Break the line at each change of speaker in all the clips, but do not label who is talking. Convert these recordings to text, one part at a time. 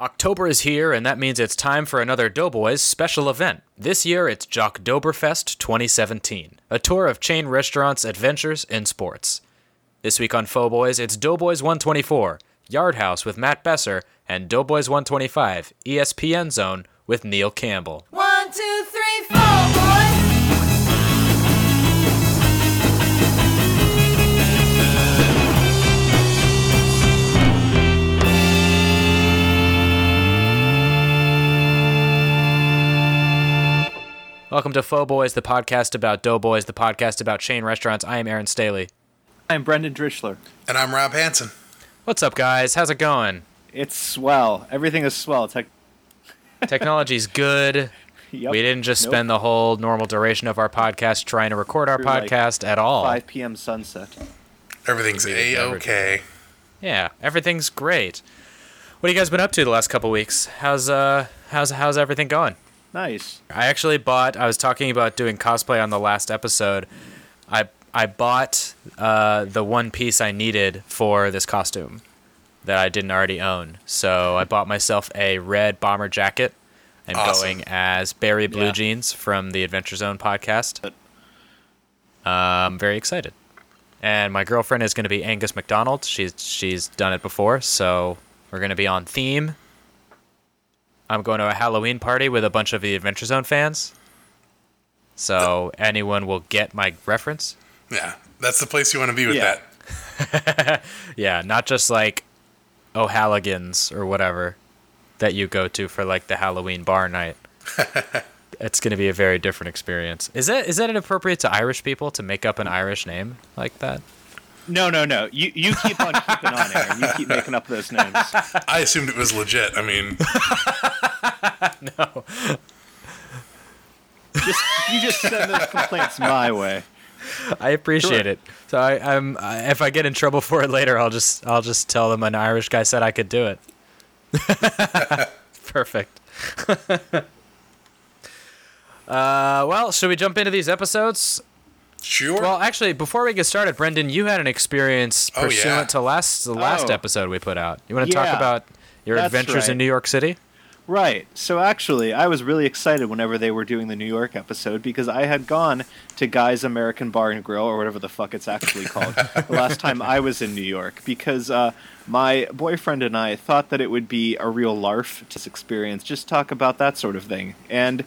October is here, and that means it's time for another Doughboys special event. This year, it's Jocktoberfest 2017, a tour of chain restaurants, adventures, and sports. This week on Faux it's Doughboys 124, Yard House with Matt Besser, and Doughboys 125, ESPN Zone with Neil Campbell.
One,
Welcome to Faux Boys, the podcast about Doughboys, the podcast about chain restaurants. I am Aaron Staley.
I'm Brendan Drischler.
And I'm Rob Hansen.
What's up, guys? How's it going?
It's swell. Everything is swell. Tech-
Technology's good.
Yep.
We didn't just
Nope.
spend the whole normal duration of our podcast trying to record our
Through, like,
podcast at all.
5 p.m. sunset.
Everything's a okay.
Yeah, everything's great. What have you guys been up to the last couple weeks? How's uh how's how's everything going?
Nice.
I actually bought. I was talking about doing cosplay on the last episode. I I bought uh, the one piece I needed for this costume that I didn't already own. So I bought myself a red bomber jacket. I'm
Awesome.
going as Barry Blue
Yeah.
Jeans from the Adventure Zone podcast. I'm very excited. And my girlfriend is going to be Angus McDonald. She's she's done it before, so we're going to be on theme. I'm going to a Halloween party with a bunch of the Adventure Zone fans. So anyone will get my reference.
Yeah, that's the place you want to be with
Yeah.
that.
Yeah, not just like O'Halligans or whatever that you go to for like the Halloween bar night. it's going to be a very different experience. Is that is that appropriate to Irish people to make up an Irish name like that?
No, no, no. You you keep on keeping on, Aaron. You keep making up those names.
I assumed it was legit. I mean,
No.
Just you just send those complaints my way.
I appreciate
Sure.
it. So I, I'm I, if I get in trouble for it later, I'll just I'll just tell them an Irish guy said I could do it. Perfect. uh, well, should we jump into these episodes?
Sure.
Well, actually, before we get started, Brendan, you had an experience
Oh,
pursuant
yeah.
to last the last
Oh.
episode we put out. You want to talk about your
That's
adventures in. New York City?
Right. So actually, I was really excited whenever they were doing the New York episode because I had gone to Guy's American Bar and Grill or whatever the fuck it's actually called the last time I was in New York because uh, my boyfriend and I thought that it would be a real larf to experience, just talk about that sort of thing. And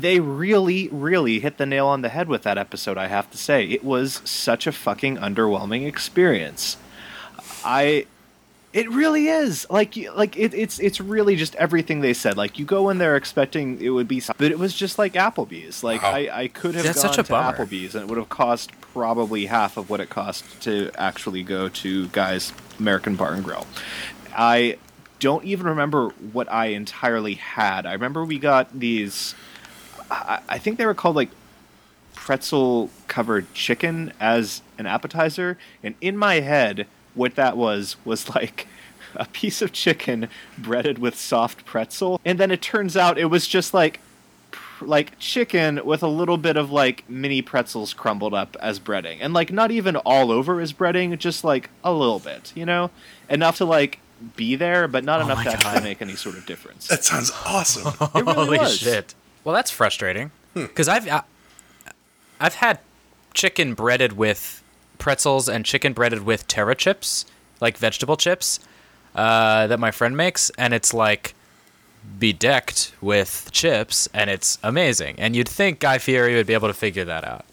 they really, really hit the nail on the head with that episode, I have to say. It was such a fucking underwhelming experience. I it really is like like it, it's it's really just everything they said. Like you go in there expecting it would be, some- but it was just like Applebee's. Like
Wow.
I, I could have
That's
gone
such a
to
bummer.
Applebee's and it would have cost probably half of what it cost to actually go to Guy's American Bar and Grill. I don't even remember what I entirely had. I remember we got these. I, I think they were called like pretzel covered chicken as an appetizer and in my head what that was was like a piece of chicken breaded with soft pretzel and then it turns out it was just like like chicken with a little bit of like mini pretzels crumbled up as breading and like not even all over as breading just like a little bit you know enough to like be there but not
Oh
enough
my
to actually make any sort of difference
that sounds awesome.
It really
Holy
was.
shit! Well, that's frustrating
Hmm.
because I've I, I've had chicken breaded with pretzels and chicken breaded with terra chips, like vegetable chips, uh, that my friend makes, and it's like bedecked with chips, and it's amazing. And you'd think Guy Fieri would be able to figure that out,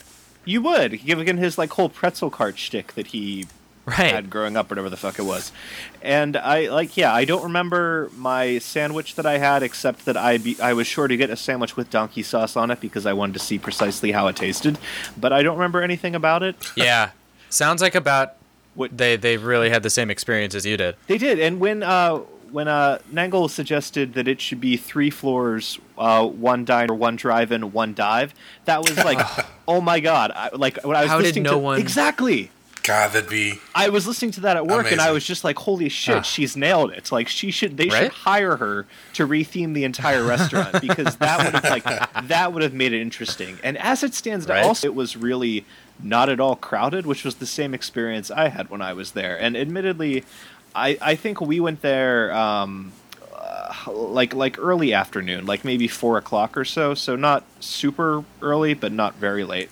You would, given his like whole pretzel cart shtick that he
right?
had growing up, whatever the fuck it was. And I like, yeah, I don't remember my sandwich that I had, except that I be, I was sure to get a sandwich with donkey sauce on it because I wanted to see precisely how it tasted. But I don't remember anything about it.
yeah, sounds like about
What
they they really had the same experience as you did.
they did, and when uh when uh Nangle suggested that it should be three floors, uh one diner, one drive-in, one dive, that was like, oh my god! I, like when I was
How did
listening
no
to
one-
exactly.
God, that'd be.
I was listening to that at work, and I was just like, "Holy shit,
Ah.
she's nailed it!" Like she should, they
Right?
should hire her to retheme the entire restaurant because that would have like that would have made it interesting. And as it stands now,
Right?
also it was really not at all crowded, which was the same experience I had when I was there. And admittedly, I I think we went there. Um, like like early afternoon, like maybe four o'clock or so. So not super early, but not very late.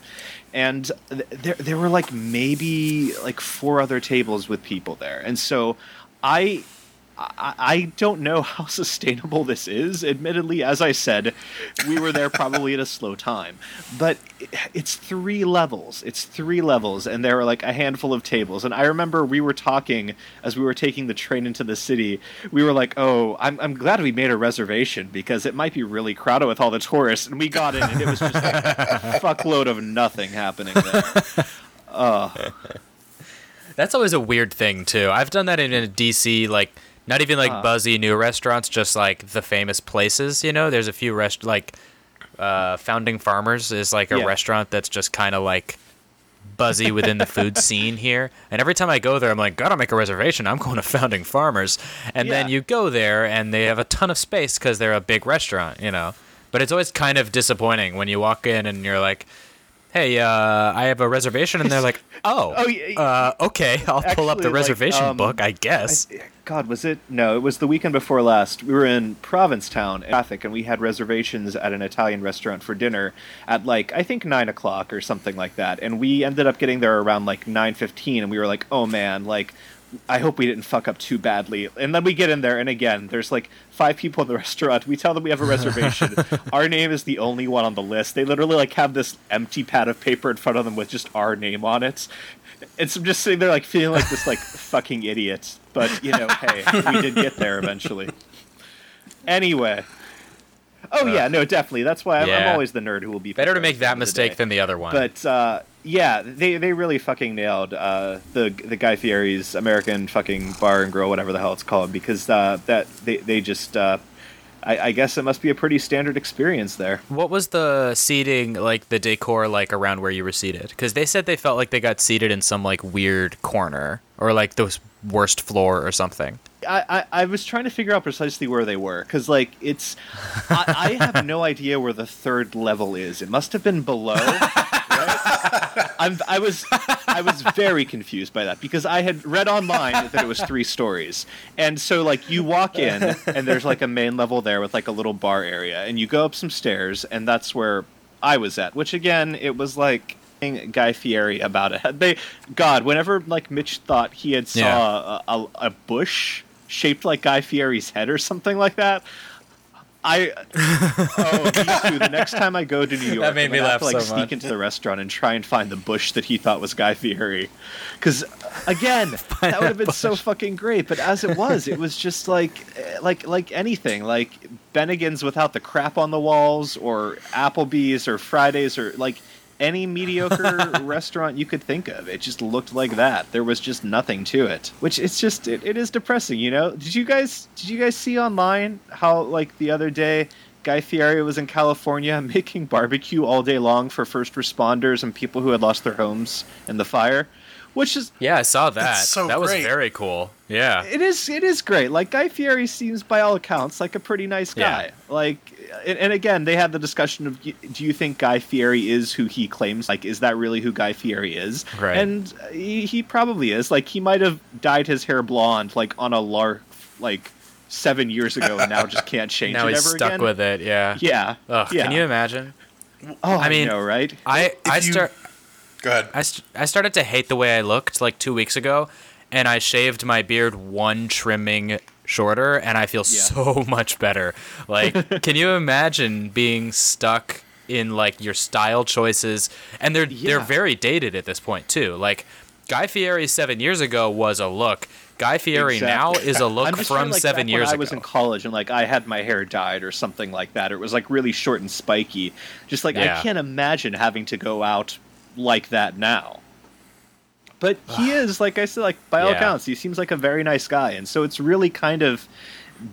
And th- there there were like maybe like four other tables with people there, and so I I, I don't know how sustainable this is. Admittedly, as I said, we were there probably at a slow time, but it- it's three levels. It's three levels, and there were like a handful of tables. And I remember we were talking as we were taking the train into the city. We were like, "Oh, I'm, I'm glad we made a reservation because it might be really crowded with all the tourists." And we got in, and it was just like a fuckload of nothing happening there.
That's always a weird thing too. I've done that in, in DC, like not even like
Huh.
buzzy new restaurants, just like the famous places. You know, there's a few rest like uh, Founding Farmers is like a
Yeah.
restaurant that's just kind of like buzzy within the food scene here. And every time I go there, I'm like, gotta make a reservation. I'm going to Founding Farmers. And then you go there, and they have a ton of space because they're a big restaurant. You know, but it's always kind of disappointing when you walk in and you're like. Hey, uh, I have a reservation, and they're like, "Oh,
Oh, yeah,
uh, okay, I'll pull up the
Actually, like,
reservation
um,
book, I guess."
I- God, was it? No, it was the weekend before last. We were in Provincetown, traffic, and we had reservations at an Italian restaurant for dinner at like I think nine o'clock or something like that. And we ended up getting there around like nine fifteen, and we were like, "Oh man, like." I hope we didn't fuck up too badly. And then we get in there, and again, there's like five people in the restaurant. We tell them we have a reservation. our name is the only one on the list. They literally like have this empty pad of paper in front of them with just our name on it. And so I'm just sitting there like feeling like this like fucking idiot. But you know, hey, we did get there eventually. Anyway. Oh yeah, no, definitely. That's why I'm,
Yeah.
I'm always the nerd who will be
Better to make that mistake than the other one.
But uh, yeah, they they really fucking nailed uh, the the Guy Fieri's American fucking bar and grill, whatever the hell it's called, because uh, that they they just. Uh, I, I guess it must be a pretty standard experience there.
what was the seating like the decor like around where you were seated? Because they said they felt like they got seated in some like weird corner or like the worst floor or something.
I, I, I was trying to figure out precisely where they were because like it's I, I have no idea where the third level is. It must have been below. I'm, I was I was very confused by that because I had read online that it was three stories, and so like you walk in and there's like a main level there with like a little bar area, and you go up some stairs, and that's where I was at. Which again, it was like Guy Fieri about it. They God, whenever like Mitch thought he had saw
Yeah.
a, a, a bush shaped like Guy Fieri's head or something like that. I oh too. The next time I go to New York,
That made
I'm
me laugh
have to, like
so
sneak
much.
into the restaurant and try and find the bush that he thought was Guy Fieri. Because again, that would have been so fucking great. But as it was, it was just like eh, like like anything, like Bennigan's without the crap on the walls, or Applebee's, or Fridays, or like any mediocre restaurant you could think of. It just looked like that. There was just nothing to it, which it's just it, it is depressing. You know? Did you guys did you guys see online how like the other day? Guy Fieri was in California making barbecue all day long for first responders and people who had lost their homes in the fire, which is
Yeah, I saw that.
So
that was very cool. Yeah.
it is it is great. Like Guy Fieri seems by all accounts like a pretty nice
Yeah.
guy. Like and, and again, they had the discussion of do you think Guy Fieri is who he claims? Like is that really who Guy Fieri is?
Right.
And uh, he, he probably is. Like he might have dyed his hair blonde like on a lark like 7 years ago and now just can't change
now
it
he's
ever
stuck
again.
with it. Yeah.
Yeah.
Ugh,
yeah.
Can you imagine?
Oh,
I
I
mean,
know, right?
I I
you-
start
Go ahead.
I, st- I started to hate the way I looked like two weeks ago, and I shaved my beard one trimming shorter, and I feel
Yeah.
so much better. Like, can you imagine being stuck in like your style choices? And they're they're very dated at this point too. Like, Guy Fieri seven years ago was a look. Guy Fieri now is a look
I'm just trying
from
like,
seven years
when I
ago.
was in college and like I had my hair dyed or something like that. It was like really short and spiky. Just like
Yeah.
I can't imagine having to go out like that now. But he is, like I said, like by all
Yeah.
accounts, he seems like a very nice guy, and so it's really kind of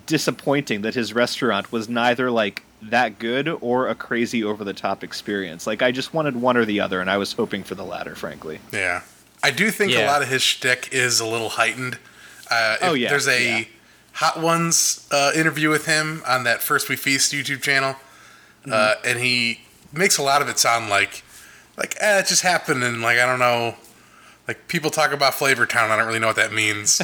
disappointing that his restaurant was neither like that good or a crazy over the top experience. Like I just wanted one or the other, and I was hoping for the latter, frankly.
Yeah, I do think
Yeah.
a lot of his shtick is a little heightened. Uh,
Oh, yeah,
there's a
yeah.
Hot Ones uh, interview with him on that First We Feast YouTube channel, uh,
Mm-hmm.
and he makes a lot of it sound like like eh, it just happened, and like I don't know, like people talk about Flavor Town, I don't really know what that means,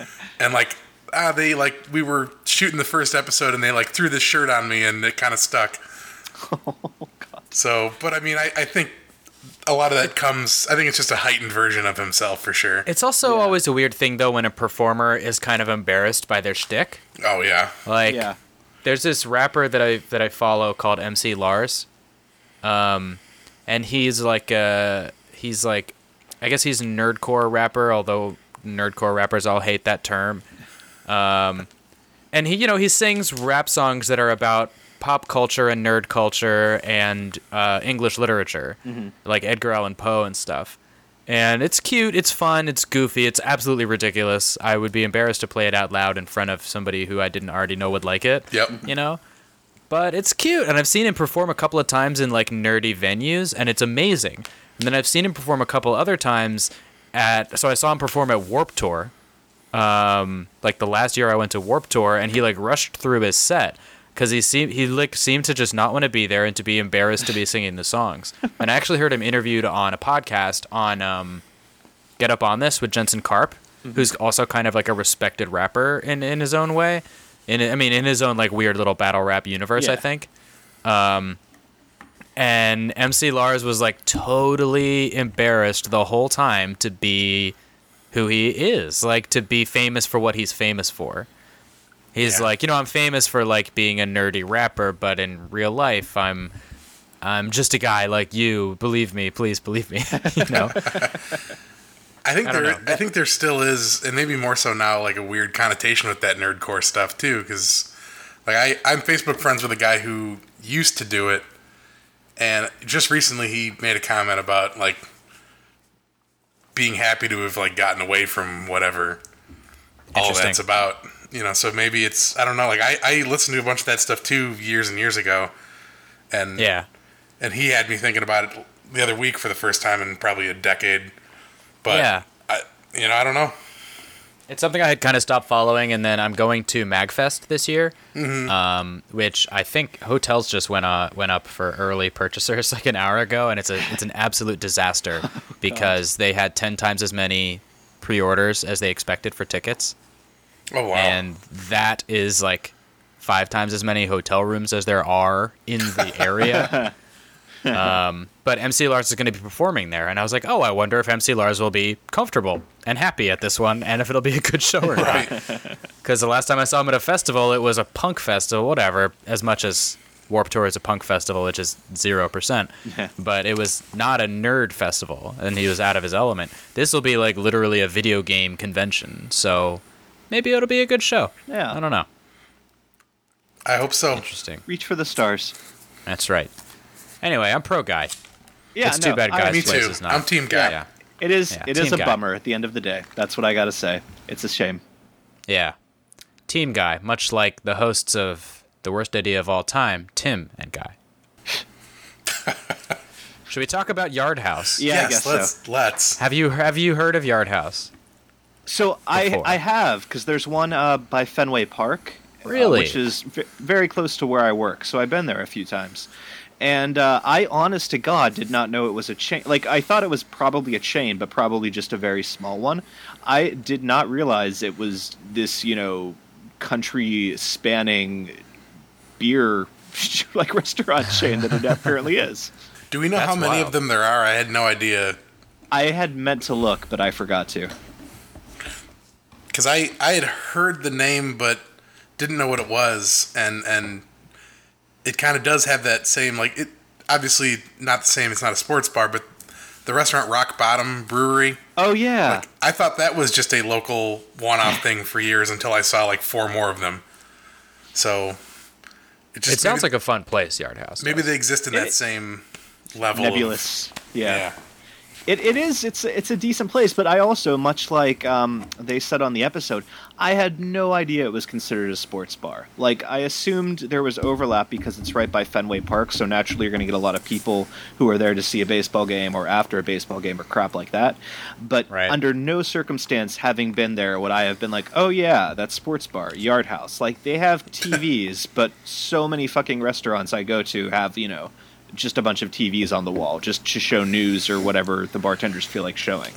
and like ah, they like we were shooting the first episode and they like threw this shirt on me and it kind of stuck. Oh God. So, but I mean, I, I think a lot of that comes. I think it's just a heightened version of himself for sure.
It's also always a weird thing though when a performer is kind of embarrassed by their shtick.
Oh yeah,
Like,
yeah.
there's this rapper that I that I follow called MC Lars, um, and he's like a he's like, I guess he's a nerdcore rapper, although nerdcore rappers all hate that term. Um, and he, you know, he sings rap songs that are about pop culture and nerd culture and uh, English literature, like Edgar Allan Poe and stuff. And it's cute, it's fun, it's goofy, it's absolutely ridiculous. I would be embarrassed to play it out loud in front of somebody who I didn't already know would like it.
Yep.
You know? But it's cute, and I've seen him perform a couple of times in like nerdy venues, and it's amazing. And then I've seen him perform a couple other times at. So I saw him perform at Warped Tour, um, like the last year I went to Warped Tour, and he like rushed through his set because he seemed he like seemed to just not want to be there and to be embarrassed to be singing the songs. And I actually heard him interviewed on a podcast on um, Get Up on This with Jensen Karp, who's also kind of like a respected rapper in in his own way. In I mean, in his own like weird little battle rap universe, I think. Um, and MC Lars was like totally embarrassed the whole time to be who he is, like to be famous for what he's famous for. He's
Yeah.
like, you know, I'm famous for like being a nerdy rapper, but in real life, I'm I'm just a guy like you. Believe me, please believe me. you know,
I think
I
there.
know.
I think there still is, and maybe more so now, like a weird connotation with that nerdcore stuff too. Because, like, I I'm Facebook friends with a guy who used to do it, and just recently he made a comment about like being happy to have like gotten away from whatever all that's about. You know, so maybe it's I don't know. Like I I listened to a bunch of that stuff too years and years ago, and
yeah.
and he had me thinking about it the other week for the first time in probably a decade. But
Yeah.
I, you know, I don't know.
It's something I had kind of stopped following, and then I'm going to Magfest this year, um, which I think hotels just went uh, went up for early purchasers like an hour ago, and it's a it's an absolute disaster because they had ten times as many pre-orders as they expected for tickets,
Oh wow!
and that is like five times as many hotel rooms as there are in the area. um, but MC Lars is going to be performing there, and I was like, oh, I wonder if MC Lars will be comfortable and happy at this one, and if it'll be a good show or not.
right.
Because the last time I saw him at a festival, it was a punk festival, whatever. As much as Warped Tour is a punk festival, which is zero percent, but it was not a nerd festival, and he was out of his element. This will be like literally a video game convention, so maybe it'll be a good show.
Yeah.
I don't know.
I hope so.
Interesting.
Reach for the stars.
That's right. Anyway, I'm pro guy.
Yeah,
it's
no,
too bad
I-
guys
me
Place
too.
is not.
I'm team guy.
Yeah.
It is.
Yeah,
it is a
guy.
bummer at the end of the day. That's what I gotta say. It's a shame.
Yeah. Team Guy, much like the hosts of The Worst Idea of All Time, Tim and Guy. Should we talk about Yard House?
Yeah, I
yes,
guess
let's
so.
let's.
Have you have you heard of Yard House?
So I I have because there's one uh, by Fenway Park, uh,
Really?
which is v- very close to where I work. So I've been there a few times, and uh, I, honest to God, did not know it was a chain. Like I thought it was probably a chain, but probably just a very small one. I did not realize it was this, you know, country spanning beer like restaurant chain that it apparently is.
Do we know
That's
how many
wild.
of them there are? I had no idea
I had meant to look, but I forgot to.
because I I had heard the name but didn't know what it was, and and it kind of does have that same like it. Obviously, not the same. It's not a sports bar, but the restaurant Rock Bottom Brewery.
Oh yeah.
Like I thought that was just a local one-off thing for years until I saw like four more of them. So it just
It sounds
maybe,
like a fun place, Yard House.
maybe
does.
they exist in that
It-
same level. of-
nebulous.
yeah.
yeah. It, it is it's it's a decent place, but I also much like um, they said on the episode, I had no idea it was considered a sports bar. Like I assumed there was overlap because it's right by Fenway Park, so naturally you're going to get a lot of people who are there to see a baseball game or after a baseball game or crap like that. But
Right.
under no circumstance, having been there, would I have been like, oh yeah, that sports bar, Yard House. Like they have TVs, but so many fucking restaurants I go to have you know just a bunch of TVs on the wall just to show news or whatever the bartenders feel like showing.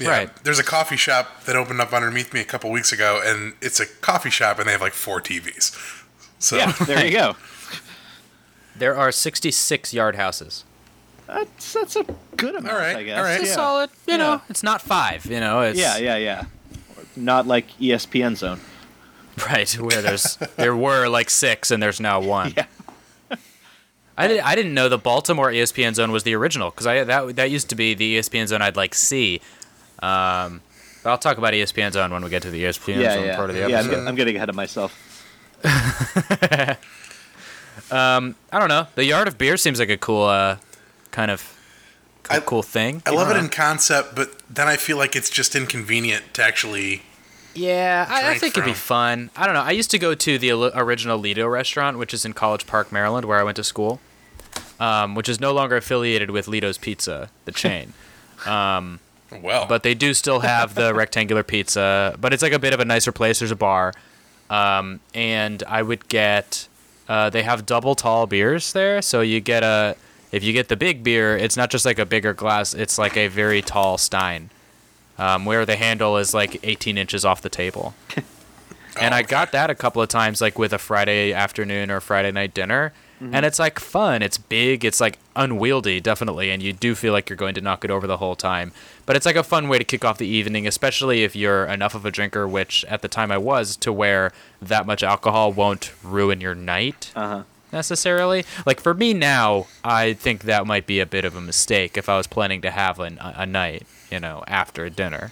Yeah,
Right.
There's a coffee shop that opened up underneath me a couple weeks ago, and it's a coffee shop, and they have like four TVs. So
Yeah, there you go.
There are 66 yard houses.
That's that's a good amount,
All right,
I guess.
all right.
It's
yeah.
solid, you know. It's not five, you know. It's,
Yeah, yeah, yeah. Not like ESPN Zone.
Right, where there's there were like six and there's now one.
Yeah.
I did I didn't know the Baltimore ESPN zone was the original because I that that used to be the ESPN zone I'd like see. Um, but I'll talk about ESPN zone when we get to the ESPN
Yeah,
zone
yeah.
part of the
yeah, I'm,
episode.
get- I'm getting ahead of myself.
I don't know. The yard of beer seems like a cool uh, kind of cool,
I-
cool thing.
I love it in concept, but then I feel like it's just inconvenient to actually.
Yeah, I, I
drink
think it'd be fun. I don't know. I used to go to the original Ledo restaurant, which is in College Park, Maryland, where I went to school, um, which is no longer affiliated with Ledo's Pizza, the chain.
Well,
but they do still have the rectangular pizza. But it's like a bit of a nicer place. There's a bar, um, and I would get. Uh, they have double tall beers there, so you get a. If you get the big beer, it's not just like a bigger glass. It's like a very tall stein, um, where the handle is like 18 inches off the table. and
Oh,
I got that a couple of times, like with a Friday afternoon or Friday night dinner. And it's like fun. It's big. It's like unwieldy, definitely. And you do feel like you're going to knock it over the whole time. But it's like a fun way to kick off the evening, especially if you're enough of a drinker, which at the time I was, to where that much alcohol won't ruin your night
Uh huh.
necessarily. Like for me now, I think that might be a bit of a mistake if I was planning to have an, a night, you know, after dinner.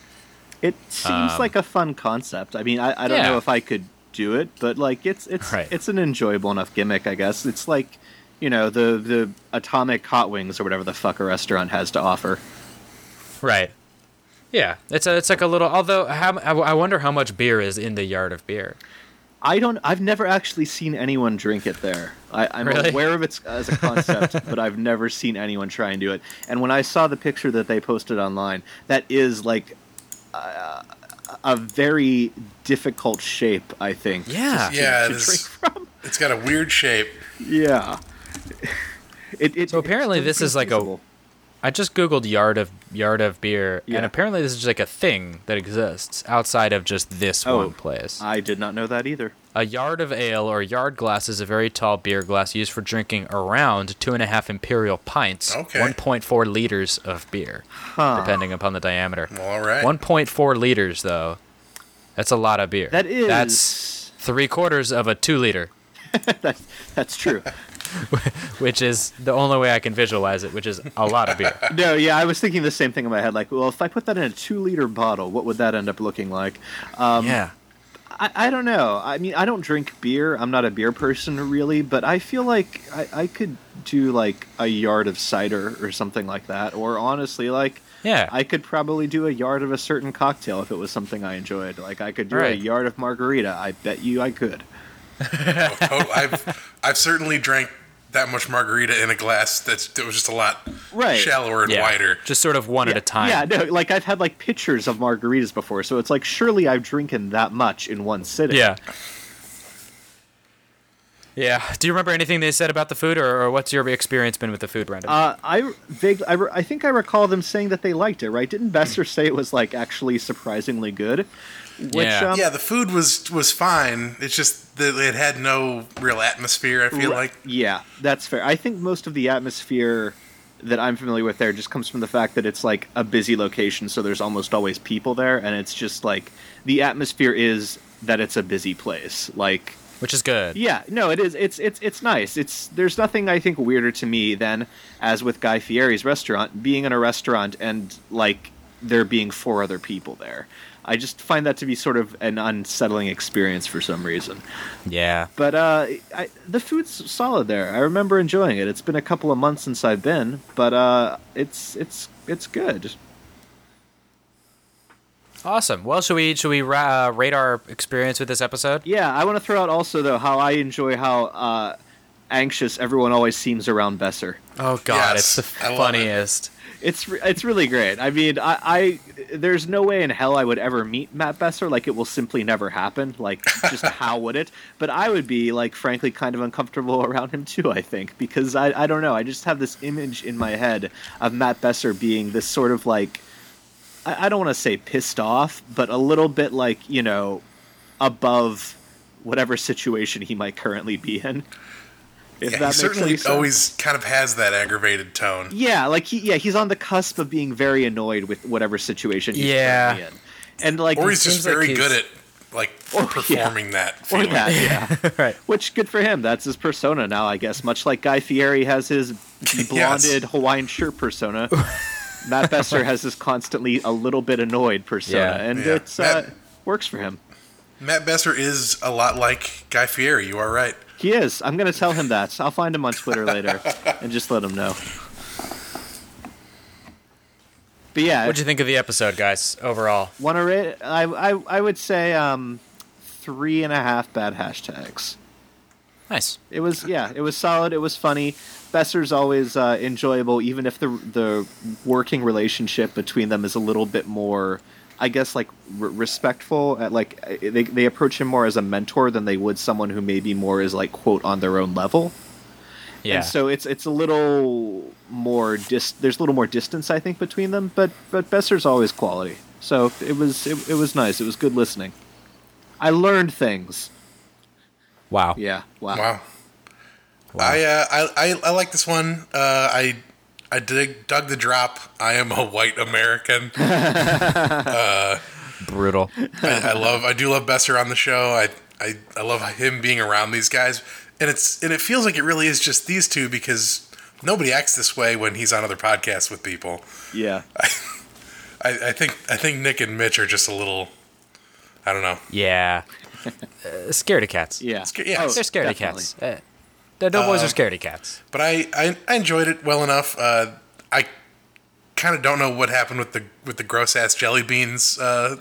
It seems
Um,
like a fun concept. I mean, I, I don't
Yeah.
know if I could do it, but like it's it's
Right.
it's an enjoyable enough gimmick, I guess. It's like, you know, the the atomic hot wings or whatever the fuck a restaurant has to offer.
Right. Yeah, it's a, it's like a little. Although, how, I I wonder how much beer is in the yard of beer.
I don't. I've never actually seen anyone drink it there. I, I'm
Really?
aware of it as a concept, but I've never seen anyone try and do it. And when I saw the picture that they posted online, that is like uh, a very difficult shape. I think.
Yeah.
to-
Yeah,
to
it is-
drink from.
it's got a weird shape.
Yeah. It, it,
So apparently
it
this is like a-
feasible.
I just googled yard of yard of beer,
Yeah.
and apparently this is just like a thing that exists outside of just this
Oh,
one place.
I did not know that either.
A yard of ale or yard glass is a very tall beer glass used for drinking around two and a half imperial pints,
Okay.
1.4 liters of beer,
Huh.
depending upon the diameter.
Well, all right.
1.4 liters, though, that's a lot of beer.
That is.
That's three quarters of a two liter,
that's, that's true.
which is the only way I can visualize it, which is a lot of beer.
no, yeah, I was thinking the same thing in my head. Like, well, if I put that in a two-liter bottle, what would that end up looking like? Um,
yeah.
I, I don't know. I mean, I don't drink beer. I'm not a beer person really, but I feel like I, I could do like a yard of cider or something like that. Or honestly, like
Yeah.
I could probably do a yard of a certain cocktail if it was something I enjoyed. Like I could do a yard of margarita. I bet you I could.
Oh, I've I've certainly drank that much margarita in a glass that's that was just a lot
Right.
shallower and
yeah.
wider.
Just sort of one at a time.
Yeah, no, like I've had like pictures of margaritas before, so it's like surely I've drinking that much in one sitting.
Yeah. Yeah. Do you remember anything they said about the food, or, or what's your experience been with the food, Brandon?
Uh, I vague, I, re- I think I recall them saying that they liked it. Right? Didn't Besser say it was like actually surprisingly good? Which,
Yeah.
um,
yeah, the food was was fine. It's just that it had no real atmosphere. I feel
Ri-
like
Yeah, that's fair. I think most of the atmosphere that I'm familiar with there just comes from the fact that it's like a busy location, so there's almost always people there, and it's just like the atmosphere is that it's a busy place. Like,
Which is good.
yeah, no, it is. It's it's it's nice. It's there's nothing I think weirder to me than as with Guy Fieri's restaurant being in a restaurant and like there being four other people there. I just find that to be sort of an unsettling experience for some reason.
Yeah.
But uh, I, the food's solid there. I remember enjoying it. It's been a couple of months since I've been, but uh, it's it's it's good.
Awesome. Well, should we should we ra- uh, rate our experience with this episode?
Yeah, I want to throw out also though how I enjoy how uh, anxious everyone always seems around Besser.
Oh God,
Yes,
it's the
I it.
funniest.
It's re- it's really great. I mean, I, I there's no way in hell I would ever meet Matt Besser. Like it will simply never happen. Like just how would it? But I would be like frankly kind of uncomfortable around him too. I think because I I don't know. I just have this image in my head of Matt Besser being this sort of like I, I don't want to say pissed off, but a little bit like you know, above whatever situation he might currently be in. If
Yeah,
that
he
makes
certainly
any sense.
always kind of has that aggravated tone.
Yeah, like he yeah he's on the cusp of being very annoyed with whatever situation he's
Yeah.
in, and like
Or he's just
seems like
very good at like
Or- yeah.
performing that.
or that yeah.
right.
Which good for him. That's his persona now, I guess. Much like Guy Fieri has his blonded Hawaiian shirt persona. Matt Besser has this constantly a little bit annoyed persona,
Yeah.
and
Yeah.
it's uh, works for him.
Matt Besser is a lot like Guy Fieri. You are right.
He is. I'm gonna tell him that. I'll find him on Twitter later and just let him know. But yeah,
What'd you think of the episode, guys? Overall,
one to rate? I, I I would say um, three and a half bad hashtags.
nice.
It was yeah, it was solid. It was funny. Besser's always uh, enjoyable, even if the the working relationship between them is a little bit more, I guess, like r- respectful. At like uh, they they approach him more as a mentor than they would someone who maybe more is like quote on their own level.
Yeah.
And so it's it's a little more dis. There's a little more distance, I think, between them. But but Besser's always quality. So it was it, it was nice. It was good listening. I learned things.
wow.
Yeah. Wow.
Wow. I, uh, I I I like this one. Uh, I I dig dug the drop. I am a white American.
Brutal.
I, I love I do love Besser on the show. I, I I love him being around these guys, and it's and it feels like it really is just these two because nobody acts this way when he's on other podcasts with people.
Yeah.
I, I think I think Nick and Mitch are just a little. I don't know.
Yeah. uh, scaredy cats.
Yeah.
Sca- yeah,
They're scaredy
definitely.
cats. Uh, the doughboys are scaredy cats.
But I, I, I enjoyed it well enough. Uh, I kind of don't know what happened with the with the gross ass jelly beans. Uh,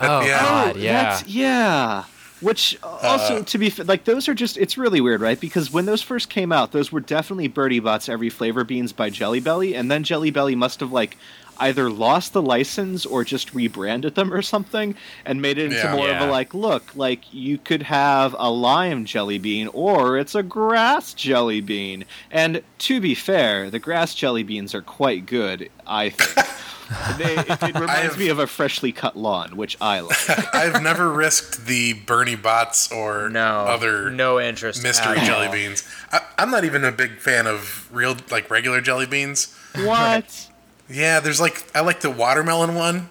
Oh,
yeah.
God,
Oh,
yeah.
that's- yeah. Which also, to be fa- like, those are just, it's really weird, right? Because when those first came out, those were definitely Bertie Bott's Every Flavor Beans by Jelly Belly, and then Jelly Belly must have, like, either lost the license or just rebranded them or something and made it into
Yeah.
more of a, like, look, like, you could have a lime jelly bean or it's a grass jelly bean. And to be fair, the grass jelly beans are quite good, I think. they, it, it reminds
have-
me of a freshly cut lawn, which I like.
I've never risked the Bernie bots or
No.
other
no interest.
mystery jelly
all.
beans. I, I'm not even a big fan of real like regular jelly beans.
what?
Yeah, there's like I like the watermelon one,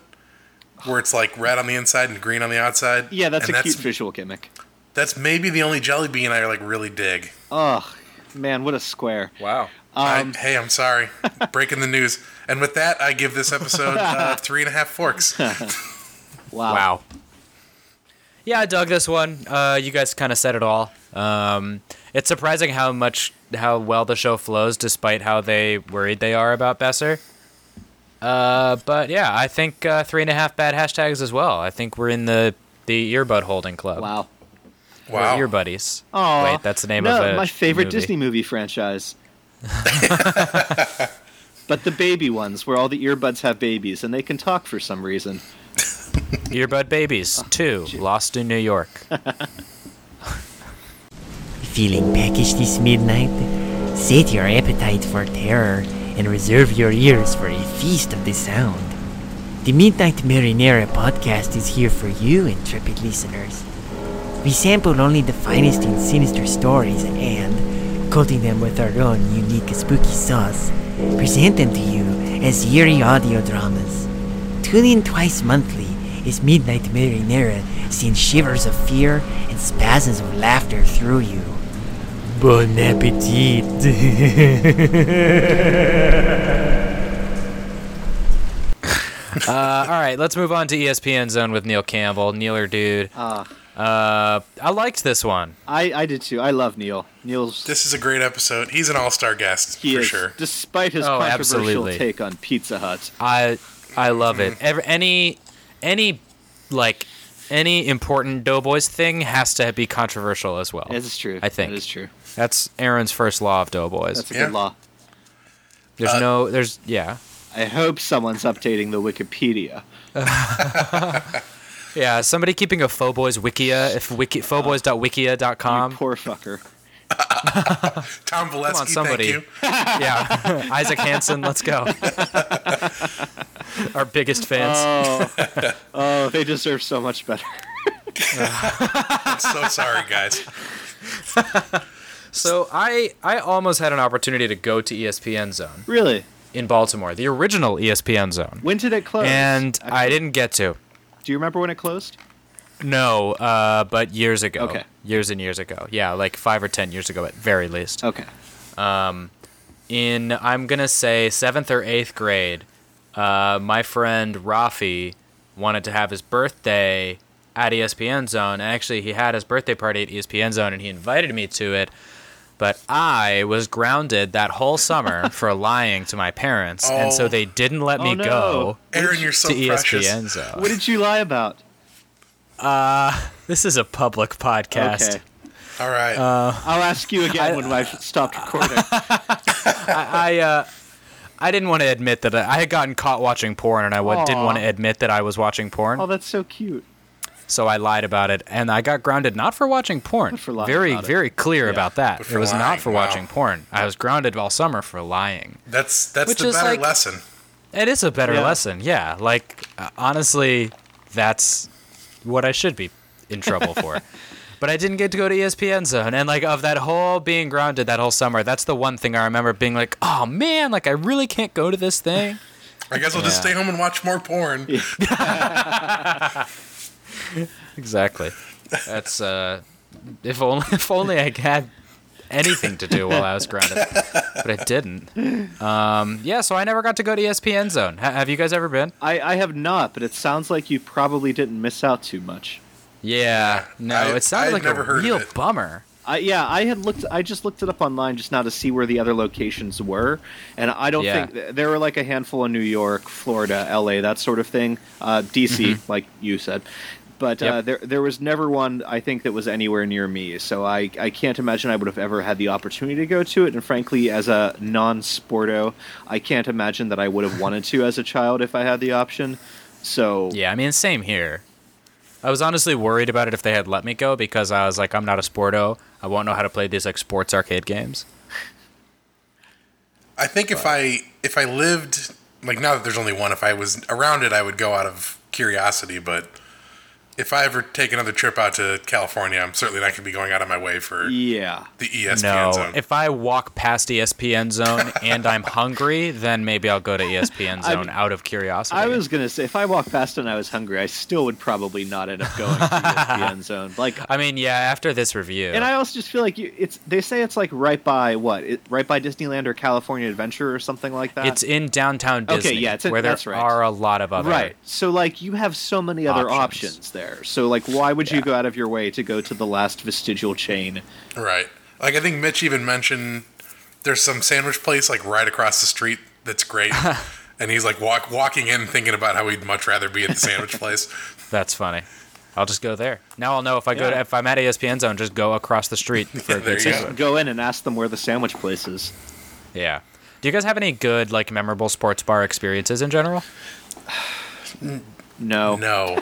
where it's like red on the inside and green on the outside.
Yeah, that's
And
a cute visual gimmick.
That's maybe the only jelly bean I like really dig.
Ugh, man, what a square.
Wow.
Um,
I, hey, I'm sorry, breaking the news. And with that, I give this episode uh, three and a half forks.
wow.
Wow. Yeah, I dug this one. Uh, you guys kind of said it all. Um, it's surprising how much, how well the show flows, despite how they worried they are about Besser. Uh, but yeah, I think uh, three and a half bad hashtags as well. I think we're in the the earbud holding club.
Wow.
We're
Wow.
ear buddies.
Aw.
Wait, that's the name
no,
of a
my favorite
movie.
Disney movie franchise. but the baby ones, where all the earbuds have babies and they can talk for some reason.
Earbud Babies two, Lost in New York.
Feeling peckish this midnight? Set your appetite for terror and reserve your ears for a feast of the sound. The Midnight Marinara podcast is here for you, intrepid listeners. We sample only the finest in sinister stories and, coating them with our own unique spooky sauce, present them to you as eerie audio dramas. Tune in twice monthly as Midnight Marinara sends shivers of fear and spasms of laughter through you. Bon appetit!
Uh, all right, let's move on to ESPN Zone with Neil Campbell. Nealer dude.
Ah.
Uh, I liked this one.
I, I did too. I love Neil. Neil's
This is a great episode. He's an all-star guest
he
for
is,
sure.
despite his
Oh,
controversial
absolutely.
take on Pizza Hut.
I I love it. Every, any any like any important Doughboys thing has to be controversial as well.
This is true.
I think.
that is true.
That's Aaron's first law of Doughboys.
That's a
Yeah.
good law.
there's
uh,
no there's yeah.
I hope someone's updating the Wikipedia.
Yeah, somebody keeping a Faux Boys Wikia if wiki fauxboys.wikia.com.
you poor fucker.
Tom Valesky,
somebody.
thank you.
yeah. Isaac Hansen, let's go. our biggest fans.
Oh, oh, they deserve so much better.
I'm so sorry, guys.
So I I almost had an opportunity to go to ESPN Zone
Really?
in Baltimore, the original ESPN Zone,
When did it close?
and I didn't get to.
Do you remember when it closed?
No, uh, but years ago.
Okay.
Years and years ago. Yeah, like five or ten years ago at very least.
Okay.
Um, in I'm gonna say seventh or eighth grade, uh, my friend Rafi wanted to have his birthday at ESPN Zone. And actually, he had his birthday party at ESPN Zone, and he invited me to it. But I was grounded that whole summer for lying to my parents, and so
Oh.
they didn't let me
Oh, no.
go
Aaron, you're so
to
precious.
ESPN Zone.
What did you lie about?
This is a public podcast.
Okay.
All right.
I'll ask you again when I stopped recording.
I I, uh, I didn't want to admit that I, I had gotten caught watching porn, and I wa- didn't want to admit that I was watching porn.
oh, that's so cute.
So I lied about it, and I got grounded not for watching porn.
But for lying
very,
about it.
very clear
Yeah.
about that. It was
lying,
not for
wow.
watching porn. I was grounded all summer for lying.
that's that's
which
the better
like-
lesson.
It is a better
Yeah.
lesson, yeah. Like uh, honestly, that's what I should be in trouble for. but I didn't get to go to ESPN Zone, and like of that whole being grounded that whole summer, that's the one thing I remember being like, oh man, like I really can't go to this thing.
I guess I'll just stay home and watch more porn.
Exactly. That's uh, if only if only I had anything to do while I was grounded, but I didn't. Um, yeah, so I never got to go to E ESPN Zone. Ha- have you guys ever been?
I, I have not, but it sounds like you probably didn't miss out too much.
Yeah, no,
I-
it sounded like
never
a
heard
real bummer.
I, yeah, I had looked. I just looked it up online just now to see where the other locations were, and I don't
Yeah.
think there were like a handful in New York, Florida, L.A., that sort of thing. Uh, D.C., like you said, but uh,
Mm-hmm.
There there was never one I think that was anywhere near me. So I I can't imagine I would have ever had the opportunity to go to it. And frankly, as a non-sporto, I can't imagine that I would have wanted to as a child if I had the option. So
Yeah, I mean, same here. I was honestly worried about it if they had let me go because I was like, I'm not a sporto. I won't know how to play these like sports arcade games.
I think if I if I lived like now that there's only one, if I was around it, I would go out of curiosity. But if I ever take another trip out to California, I'm certainly not going to be going out of my way for
yeah.
the ESPN
no,
zone.
if I walk past ESPN Zone and I'm hungry, then maybe I'll go to ESPN Zone out of curiosity.
I was gonna say if I walked past and I was hungry, I still would probably not end up going to the ESPN zone. Like,
I mean, yeah, after this review.
and I also just feel like you, it's. They say it's like right by what? It, right by Disneyland or California Adventure or something like that.
it's in downtown
Okay,
Disney,
yeah, it's in-
where there
that's right.
are a lot of other.
right. So like you have so many other
Options.
options, there. So like, why would you go out of your way to go to the last vestigial chain?
right. Like I think Mitch even mentioned there's some sandwich place like right across the street that's great. and he's like walk, walking in thinking about how he'd much rather be at the sandwich place.
That's funny. I'll just go there. Now I'll know if I go to,
Yeah.
if I'm at ESPN Zone, just go across the street for
Yeah,
a good
you go.
Go in and ask them where the sandwich place is.
Yeah. Do you guys have any good, like, memorable sports bar experiences in general?
No.
No.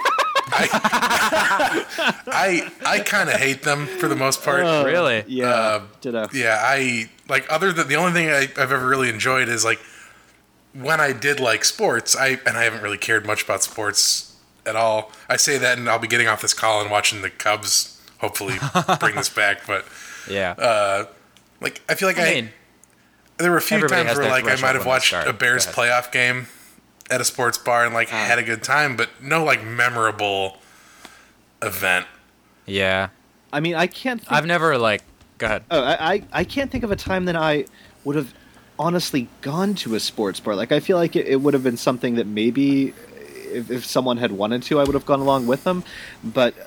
I I, I kind of hate them for the most part.
really?
Yeah.
Uh,
ditto.
Yeah, I like other than the only thing I, I've ever really enjoyed is like when I did like sports. I and I haven't really cared much about sports at all. I say that, and I'll be getting off this call and watching the Cubs. Hopefully, bring this back. But
Yeah.
like, I feel like I,
I mean,
there were a few
everybody
times where like I might have watched a Bears playoff game at a sports bar and like had a good time, but no like memorable event.
yeah.
I mean, I can't. Think
I've never, like, go ahead.
Oh, I, I, I can't think of a time that I would have honestly gone to a sports bar. Like, I feel like it, it would have been something that maybe if, if someone had wanted to, I would have gone along with them. But uh,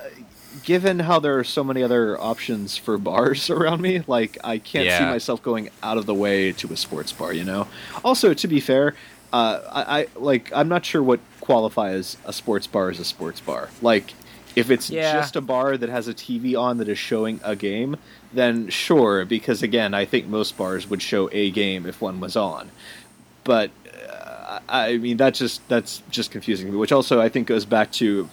given how there are so many other options for bars around me, like, I can't see myself going out of the way to a sports bar, you know? Also, to be fair, uh, I, I like I'm not sure what qualifies a sports bar as a sports bar. Like, if it's
Yeah.
just a bar that has a TV on that is showing a game, then sure, because again, I think most bars would show a game if one was on. But uh, I I mean, that's just that's just confusing me. Which also I think goes back to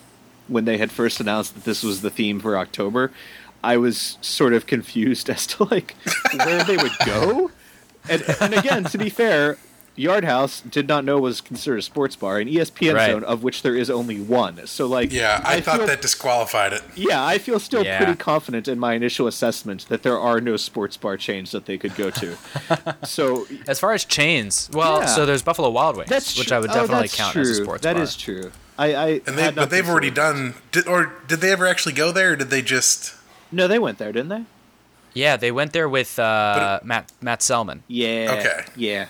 when they had first announced that this was the theme for October. I was sort of confused as to like where they would go. And, and again, to be fair, Yard House did not know was considered a sports bar, and E ESPN
Right.
Zone, of which there is only one. So, like,
Yeah, I, thought
feel-
that disqualified it.
Yeah, I feel still
Yeah.
pretty confident in my initial assessment that there are no sports bar chains that they could go to. so
As far as chains, well,
Yeah.
so there's Buffalo Wild Wings,
that's
which I would
oh,
definitely
that's
count
true.
as a sports
That
bar.
That is true. I, I
And they, but they've already done. Did, or did they ever actually go there, or did they just?
No, they went there, didn't they?
Yeah, they went there with uh, Matt Matt Selman.
Yeah.
Okay.
Yeah.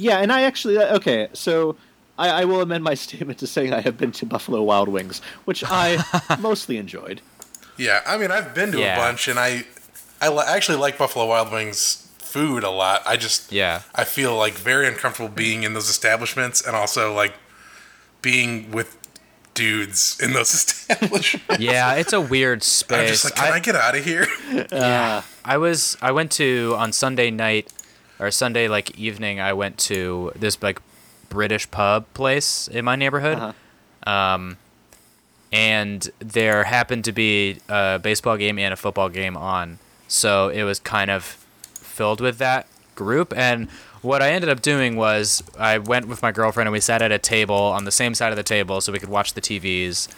Yeah, and I actually uh, okay. So I, I will amend my statement to saying I have been to Buffalo Wild Wings, which I mostly enjoyed.
Yeah, I mean, I've been to
Yeah.
a bunch, and I, I li- actually like Buffalo Wild Wings food a lot. I just,
Yeah.
I feel like very uncomfortable being in those establishments, and also like being with dudes in those establishments.
Yeah, it's a weird space.
I'm just like, can I, get out of here?
Uh,
I was I went to on Sunday night or Sunday like evening I went to this like British pub place in my neighborhood.
Uh-huh.
Um and there happened to be a baseball game and a football game on. So it was kind of filled with that group and what I ended up doing was I went with my girlfriend and we sat at a table on the same side of the table so we could watch the TVs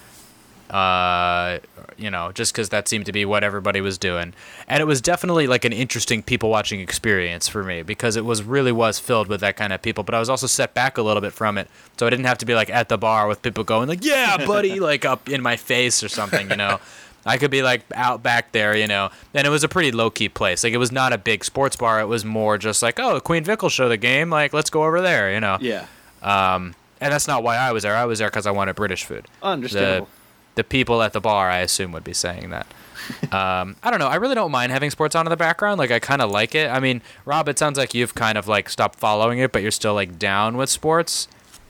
uh, you know, just because that seemed to be what everybody was doing. And it was definitely like an interesting people watching experience for me because it was really was filled with that kind of people. But I was also set back a little bit from it, so I didn't have to be like at the bar with people going like, "Yeah, buddy," like up in my face or something, you know. I could be like out back there, you know. And it was a pretty low key place. Like it was not a big sports bar. It was more just like, oh, Queen Vic will show the game. Like let's go over there, you know.
yeah.
Um, and that's not why I was there. I was there because I wanted British food
Understandable.
the people at the bar, I assume, would be saying that. um, I don't know. I really don't mind having sports on in the background. Like, I kind of like it. I mean, Rob, it sounds like you've kind of like stopped following it, but you're still like down with sports.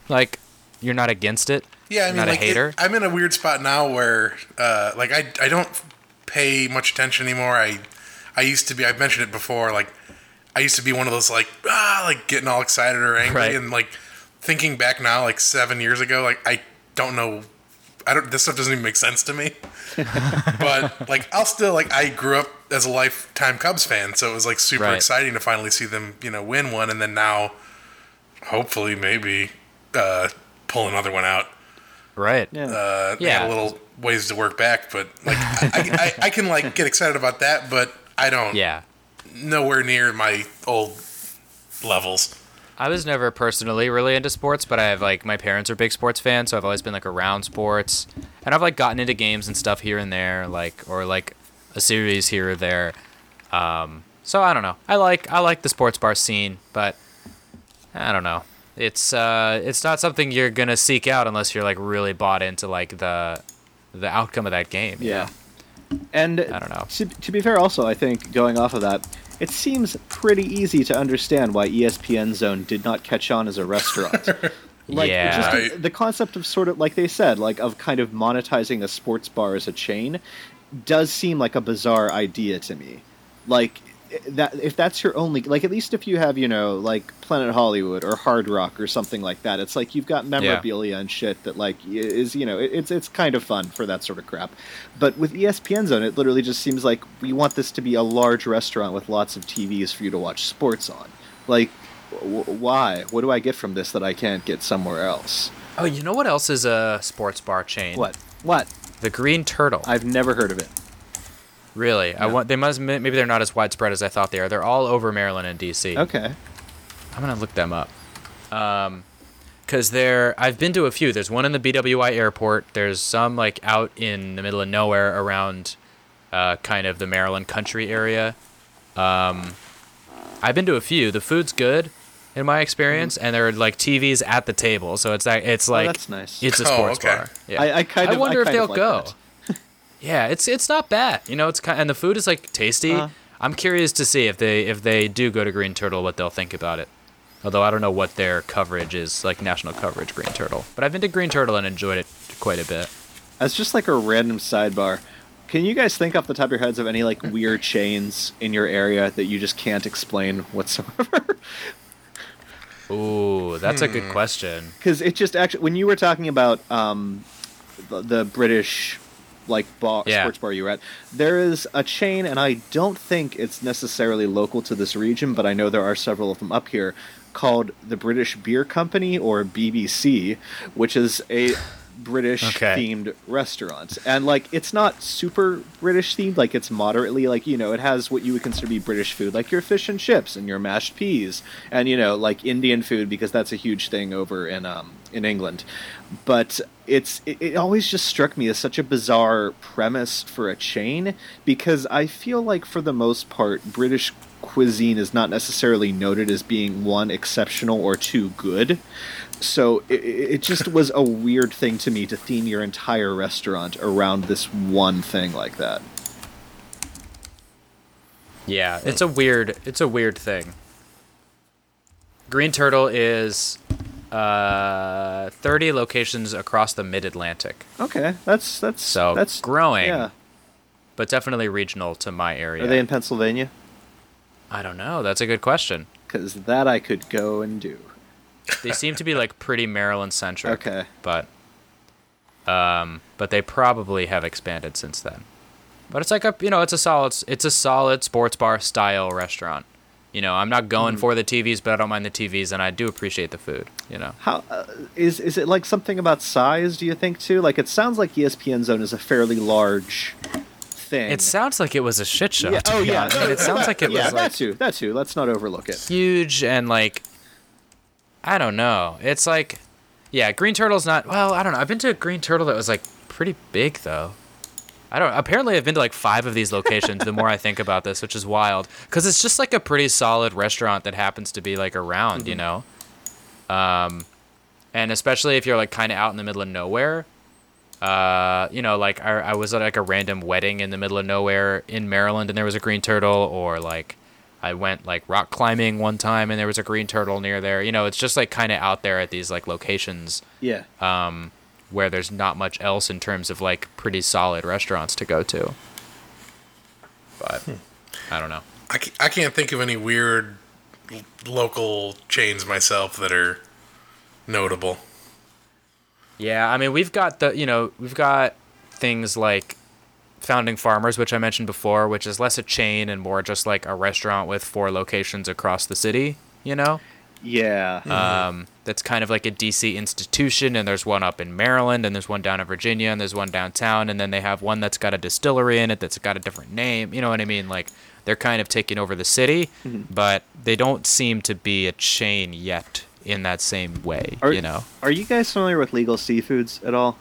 Like, you're not against it.
Yeah, I
You're
mean,
not
like,
a
it-
hater.
I'm in a weird spot now where, uh, like, I I don't pay much attention anymore. I I used to be. I've mentioned it before. Like, I used to be one of those like ah, like getting all excited or angry,
Right.
and like thinking back now, like seven years ago, like I don't know. I don't. This stuff doesn't even make sense to me. but like, I'll still like. I grew up as a lifetime Cubs fan, so it was like super
Right.
exciting to finally see them, you know, win one, and then now, hopefully, maybe uh, pull another one out
right.
yeah.
uh,
Yeah.
had a little ways to work back, but like I, I, I can like get excited about that, but I don't.
Yeah.
Nowhere near my old levels.
I was never personally really into sports, but I have like my parents are big sports fans, so I've always been like around sports, and I've like gotten into games and stuff here and there, like or like a series here or there. Um, so I don't know. I like I like the sports bar scene, but I don't know. It's uh, it's not something you're gonna seek out unless you're like really bought into like the the outcome of that game. you
Yeah.
know?
And
I don't know.
To, to be fair, also, I think going off of that, it seems pretty easy to understand why ESPN Zone did not catch on as a restaurant. like,
Yeah.
just
Right.
the concept of sort of like they said, like of kind of monetizing a sports bar as a chain, does seem like a bizarre idea to me. Like that if that's your only like at least if you have you know like Planet Hollywood or Hard Rock or something like that, it's like you've got memorabilia and shit that like is you know it, it's it's kind of fun for that sort of crap. But with ESPN Zone, it literally just seems like we want this to be a large restaurant with lots of TVs for you to watch sports on. Like, w- why? What do I get from this that I can't get somewhere else?
Oh, you know what else is a sports bar chain?
What? What?
The Green Turtle.
I've never heard of it.
Really? I want. They must. Maybe they're not as widespread as I thought they are. They're all over Maryland and D.C.
Okay.
I'm gonna look them up. Um, cause they're. I've been to a few. There's one in the BWI airport. There's some like out in the middle of nowhere around, uh, kind of the Maryland country area. Um, I've been to a few. The food's good, in my experience, and there are like TVs at the table, so it's like it's like
Mm-hmm. Oh, that's nice.
It's a sports
Oh,
sports
okay.
bar. Yeah.
I, I kind of.
I wonder if they'll
like
go.
that.
Yeah, it's it's not bad. You know, it's kind and the food is like tasty.
Uh-huh.
I'm curious to see if they if they do go to Green Turtle, what they'll think about it. Although I don't know what their coverage is, like national coverage, Green Turtle. But I've been to Green Turtle and enjoyed it quite a bit.
As just like a random sidebar, can you guys think off the top of your heads of any like weird chains in your area that you just can't explain whatsoever?
Ooh, that's a
Hmm.
good question.
Because it just actually, when you were talking about um, the, the British like bar,
Yeah.
sports bar you were at. There is a chain, and I don't think it's necessarily local to this region, but I know there are several of them up here called the British Beer Company or BBC, which is a British
Okay.
themed restaurants. And like it's not super British themed, like it's moderately like, you know, it has what you would consider to be British food, like your fish and chips and your mashed peas and you know, like Indian food because that's a huge thing over in um in England. But it's it, it always just struck me as such a bizarre premise for a chain because I feel like for the most part British cuisine is not necessarily noted as being one exceptional or two good. So it, it just was a weird thing to me to theme your entire restaurant around this one thing like that.
Yeah, it's a weird it's a weird thing. Green Turtle is uh 30 locations across the mid-Atlantic,
Okay, that's that's
So,
that's
growing.
Yeah,
but definitely regional to my area.
are they in Pennsylvania?
I don't know. That's a good question.
Because that I could go and do.
They seem to be like pretty Maryland centric.
Okay.
But um but they probably have expanded since then. But it's like a you know, it's a solid it's a solid sports bar style restaurant. You know, I'm not going for the TVs, but I don't mind the TVs and I do appreciate the food, you know.
How uh, is is it like something about size? Do you think too? Like it sounds like ESPN Zone is a fairly large thing.
It sounds like it was a shit show.
yeah. Oh yeah.
It sounds like it
yeah,
was
that
like
too. That too. Let's not overlook it.
huge and like I don't know. It's like yeah, Green Turtle's not well, I don't know. I've been to a Green Turtle that was like pretty big though. I don't apparently I've been to like 5 of these locations the more I think about this, which is wild cuz it's just like a pretty solid restaurant that happens to be like around, you know. Um and especially if you're like kind of out in the middle of nowhere. Uh, you know, like I, I was at like a random wedding in the middle of nowhere in Maryland, and there was a green turtle, or like I went like rock climbing one time, and there was a green turtle near there. You know, it's just like kind of out there at these like locations
Yeah.
um, where there's not much else in terms of like pretty solid restaurants to go to. But I don't know.
I, I can't think of any weird local chains myself that are notable.
Yeah, I mean, we've got the, you know, we've got things like Founding Farmers, which I mentioned before, which is less a chain and more just like a restaurant with four locations across the city, you know?
Yeah.
Um, that's kind of like a DC institution, and there's one up in Maryland, and there's one down in Virginia, and there's one downtown, and then they have one that's got a distillery in it that's got a different name. You know what I mean? Like they're kind of taking over the city, but they don't seem to be a chain yet in that same way.
Are,
you know?
Are you guys familiar with legal seafoods at all?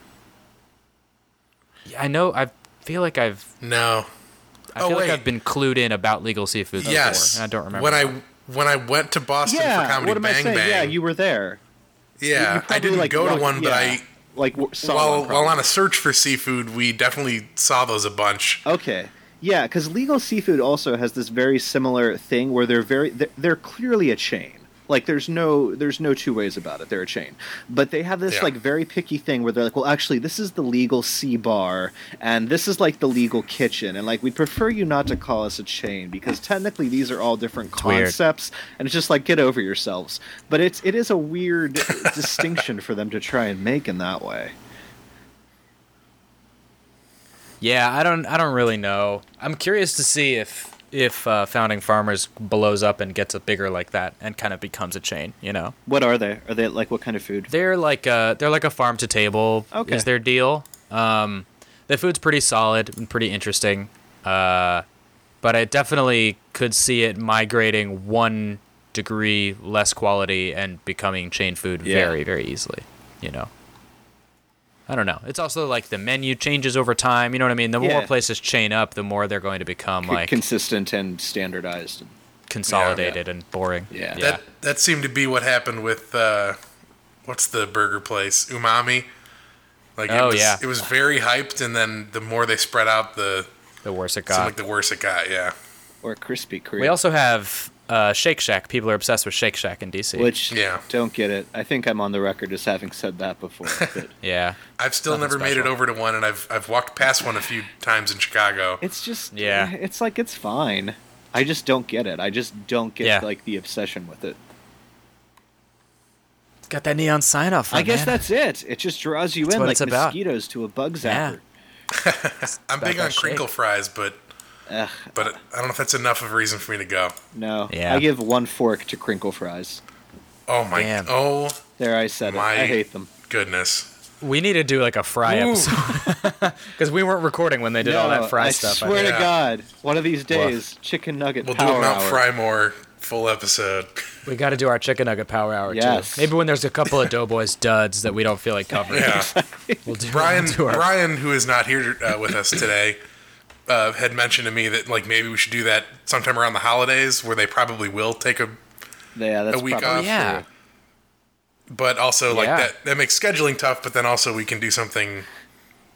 Yeah, I know. I feel like I've.
No.
I
Oh,
feel like. I've been clued in about legal seafood before.
yes.
and I don't remember.
When
now.
I when I went to Boston for Comedy
what am
Bang
I saying?
Bang.
Yeah, you were there. You- you
yeah, I didn't
like,
go to
walked-
one, but
yeah,
I
like saw
while
one
while on a search for seafood, we definitely saw those a bunch.
Okay. Yeah, because legal seafood also has this very similar thing where they're very they're, they're clearly a chain. Like there's no there's no two ways about it. They're a chain, but they have this
Yeah.
like very picky thing where they're like, well, actually, this is the legal C bar, and this is like the legal kitchen, and like we'd prefer you not to call us a chain because technically these are all different
weird.
concepts, and it's just like get over yourselves. But it's it is a weird distinction for them to try and make in that way.
Yeah, I don't. I don't really know. I'm curious to see if if uh, Founding Farmers blows up and gets a bigger like that and kind of becomes a chain. You know,
What are they? Are they like what kind of food?
they're like a, they're like a farm to table
Okay.
is their deal. Um, the food's pretty solid and pretty interesting. Uh, but I definitely could see it migrating one degree less quality and becoming chain food
Yeah.
very very easily. You know. I don't know. It's also like the menu changes over time. You know what I mean? The more places chain up, the more they're going to become
C-
like
consistent and standardized.
and consolidated and boring.
Yeah.
Yeah.
That that seemed to be what happened with uh, what's the burger place? Umami. Like it
Oh,
was,
yeah.
it was very hyped, and then the more they spread out, the
the worse it got.
like the worse it got. Yeah,
Or Krispy Kreme.
we also have uh, Shake Shack. People are obsessed with Shake Shack in DC.
Which
Yeah.
don't get it. I think I'm on the record as having said that before. But
yeah.
I've still
Nothing
never made it over to one, and I've I've walked past one a few times in Chicago.
it's just
Yeah.
It's like it's fine. I just don't get it. I just don't get
Yeah.
like the obsession with it.
It's got that neon sign off.
I guess that's it. It just draws you in like
it's about.
mosquitoes to a bug
Yeah.
zapper.
I'm big
that
on
shake.
crinkle fries, but
Ugh,
but I don't know if that's enough of a reason for me to go.
no.
Yeah.
I give one fork to crinkle fries.
Oh my!
Damn.
Oh
There, I said
My-
it. I hate them.
goodness!
We need to do like a fry
Ooh.
episode because we weren't recording when they did all that fry
I
stuff. I
swear
think.
to
Yeah.
God, one of these days, chicken nugget
We'll do a Mount
hour.
Frymore full episode.
we got to do our chicken nugget power hour
Yes.
too. Maybe when there's a couple of Doughboys duds that we don't feel like covering.
Yeah.
We'll do,
Brian,
we'll do our-
Brian, who is not here uh, with us today, uh, had mentioned to me that like maybe we should do that sometime around the holidays, where they probably will take a.
Yeah, that's
A week
probably
off.
yeah.
But also like
Yeah.
that that makes scheduling tough. But then also we can do something,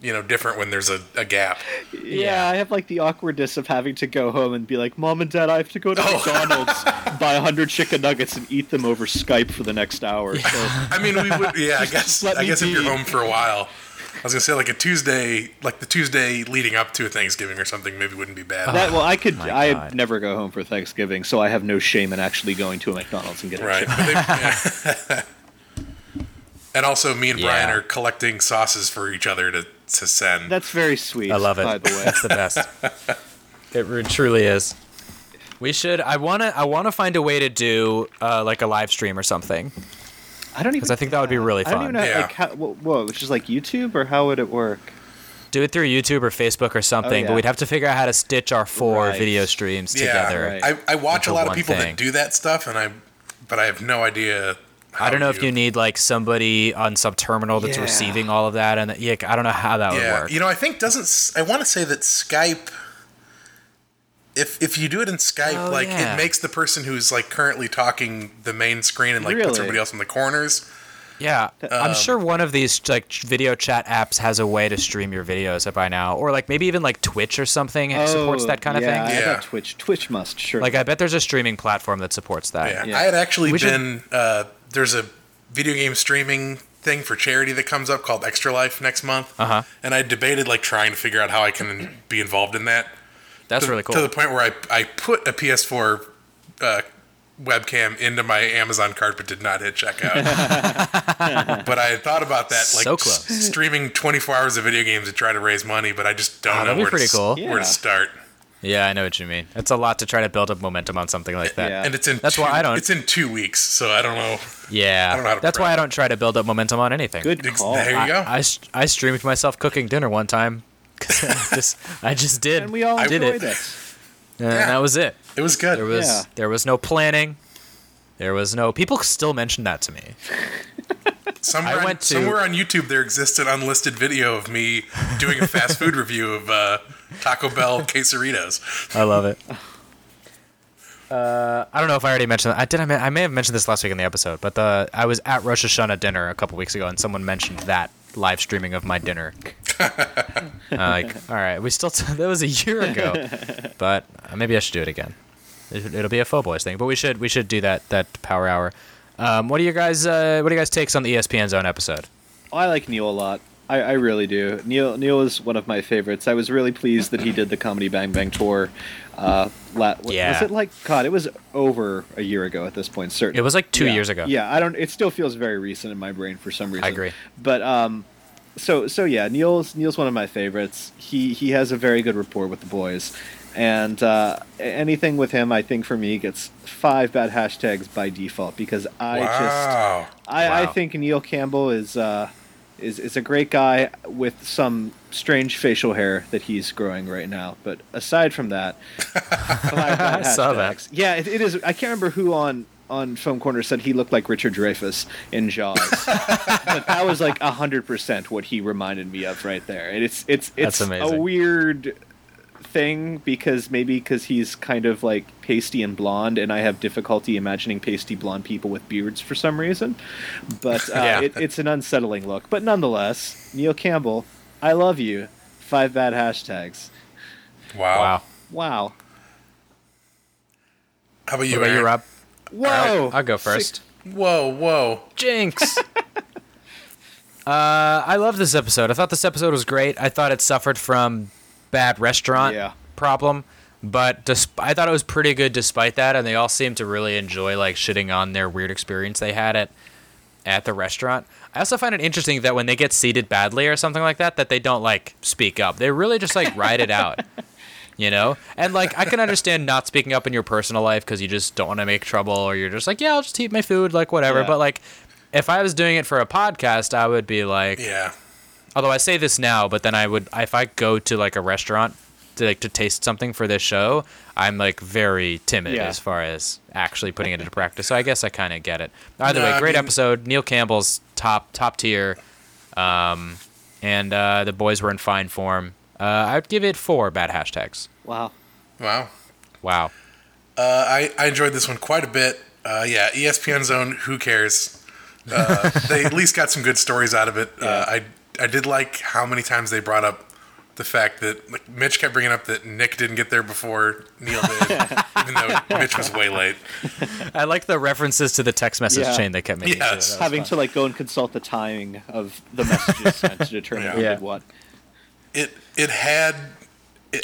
you know, different when there's a, a gap.
Yeah, I have like the awkwardness of having to go home and be like, "Mom and Dad, I have to go to
Oh.
McDonald's, buy a hundred chicken nuggets, and eat them over Skype for the next hour." So
I mean, we would. Yeah, I guess. I
me
guess if you're home for a while. I was gonna say like a Tuesday, like the Tuesday leading up to Thanksgiving or something, maybe wouldn't be bad.
that well, I could.
Oh my
I
God.
never go home for Thanksgiving, so I have no shame in actually going to a McDonald's and getting
Right.
chicken.
But they- yeah. and also, me and Brian
Yeah.
are collecting sauces for each other to, to send.
That's very sweet.
I love it.
By the way,
That's the best. it truly is. We should. I wanna. I wanna find a way to do uh, like a live stream or something.
I don't even.
'Cause I think that would be really fun.
I don't even know.
fun.
Yeah.
Like, how, whoa, whoa, which is like YouTube, or how would it work?
Do it through YouTube or Facebook or something.
yeah.
But we'd have to figure out how to stitch our four
Right.
video streams
yeah,
together.
right.
I, I watch a lot of people
thing.
that do that stuff, and I, but I have no idea.
I don't know if you need like somebody on some terminal that's
Yeah.
receiving all of that, and yeah, I don't know how that would work.
you know, I think doesn't. I want to say that Skype. If if you do it in Skype,
Oh,
like
yeah.
it makes the person who's like currently talking the main screen and like puts everybody else in the corners.
Yeah, I'm
Um,
sure one of these like video chat apps has a way to stream your videos by now, or like maybe even like Twitch or something supports
Oh,
that kind of
yeah,
thing.
I
Yeah.
Twitch. Twitch must sure.
Like I bet there's a streaming platform that supports that.
Yeah,
Yeah.
I had actually
We should-
been. Uh, there's a video game streaming thing for charity that comes up called Extra Life next month,
Uh-huh.
and I debated like trying to figure out how I can be involved in that.
That's
to,
really cool.
To the point where I I put a PS4 uh, webcam into my Amazon cart, but did not hit checkout. but I had thought about that, like
So close.
s- streaming 24 hours of video games to try to raise money, but I just don't
Oh,
know where, to,
cool.
where
Yeah.
to start.
Yeah, I know what you mean. It's a lot to try to build up momentum on something like that.
Yeah.
And it's in
That's
two,
why I don't-
It's in two weeks, so I don't know.
Yeah,
I don't know how to
that's
prep.
why I don't try to build up momentum on anything.
Good call.
there you
I,
go.
I, st- I streamed myself cooking dinner one time. I just I just did.
and we all
did it.
it.
And
Yeah.
that was it.
it was good.
There was
Yeah.
there was no planning. There was no people still mention that to me.
Somewhere,
I
on,
went to-
somewhere on YouTube there exists an unlisted video of me doing a fast food review of uh, Taco Bell quesaritos.
I love it. Uh, I don't know if I already mentioned. I did. I, may, I may have mentioned this last week in the episode, but the I was at Rosh Hashanah dinner a couple weeks ago, and someone mentioned that live streaming of my dinner. Uh, like, all right, we still t- that was a year ago, but uh, maybe I should do it again. It, it'll be a faux boys thing, but we should we should do that that power hour. Um, what do you guys? Uh, what do you guys takes on the ESPN Zone episode?
I like Neil a lot. I, I really do. Neil Neil is one of my favorites. I was really pleased that he did the Comedy Bang Bang tour. Uh, la- wa-
Yeah.
Was it like God? It was over a year ago at this point. Certainly.
It was like two
Yeah.
years ago.
Yeah, I don't. It still feels very recent in my brain for some reason.
I agree.
But um, so so yeah, Neil's Neil's one of my favorites. He he has a very good rapport with the boys, and uh, anything with him, I think for me gets five bad hashtags by default because I just
wow.
I, I
Wow.
think Neil Campbell is uh, is is a great guy with some strange facial hair that he's growing right now. But aside from that,
I saw that.
Yeah, it, it is. I can't remember who on on Film Corner said he looked like Richard Dreyfuss in Jaws, but that was like hundred percent what he reminded me of right there. And it's it's it's a weird thing because maybe because he's kind of like pasty and blonde and i have difficulty imagining pasty blonde people with beards for some reason but uh,
Yeah.
it, it's an unsettling look but nonetheless neil campbell i love you five bad hashtags
Wow.
Wow.
wow
How about
What
you,
about you,
Aaron?
Rob?
whoa
I'll go
Six-
first.
Whoa, whoa.
Jinx. uh, I love this episode. I thought this episode was great. I thought it suffered from bad restaurant
Yeah.
problem, but I thought it was pretty good despite that. And they all seemed to really enjoy like shitting on their weird experience they had at at the restaurant. I also find it interesting that when they get seated badly or something like that, that they don't like speak up. They really just like ride it out. You know, and like I can understand not speaking up in your personal life because you just don't want to make trouble, or you're just like, yeah, I'll just eat my food, like whatever.
Yeah.
But like, if I was doing it for a podcast, I would be like,
Yeah.
Although I say this now, but then I would if I go to like a restaurant to like to taste something for this show, I'm like very timid
Yeah.
as far as actually putting it into practice. So I guess I kind of get it. Either
No,
way,
I
great
mean-
episode. Neil Campbell's top top tier, um, and uh, the boys were in fine form. Uh, I'd give it four bad hashtags.
Wow.
Wow.
Wow.
Uh, I, I enjoyed this one quite a bit. Uh, yeah, ESPN Zone, who cares? Uh, they at least got some good stories out of it. Uh, I I did like how many times they brought up the fact that like, Mitch kept bringing up that Nick didn't get there before Neil did, even though Mitch was way late.
I like the references to the text message
Yeah.
chain they kept making.
Yes.
That
Having
fun.
to like go and consult the timing of the messages sent to determine
Yeah.
who
Yeah.
did what.
It it had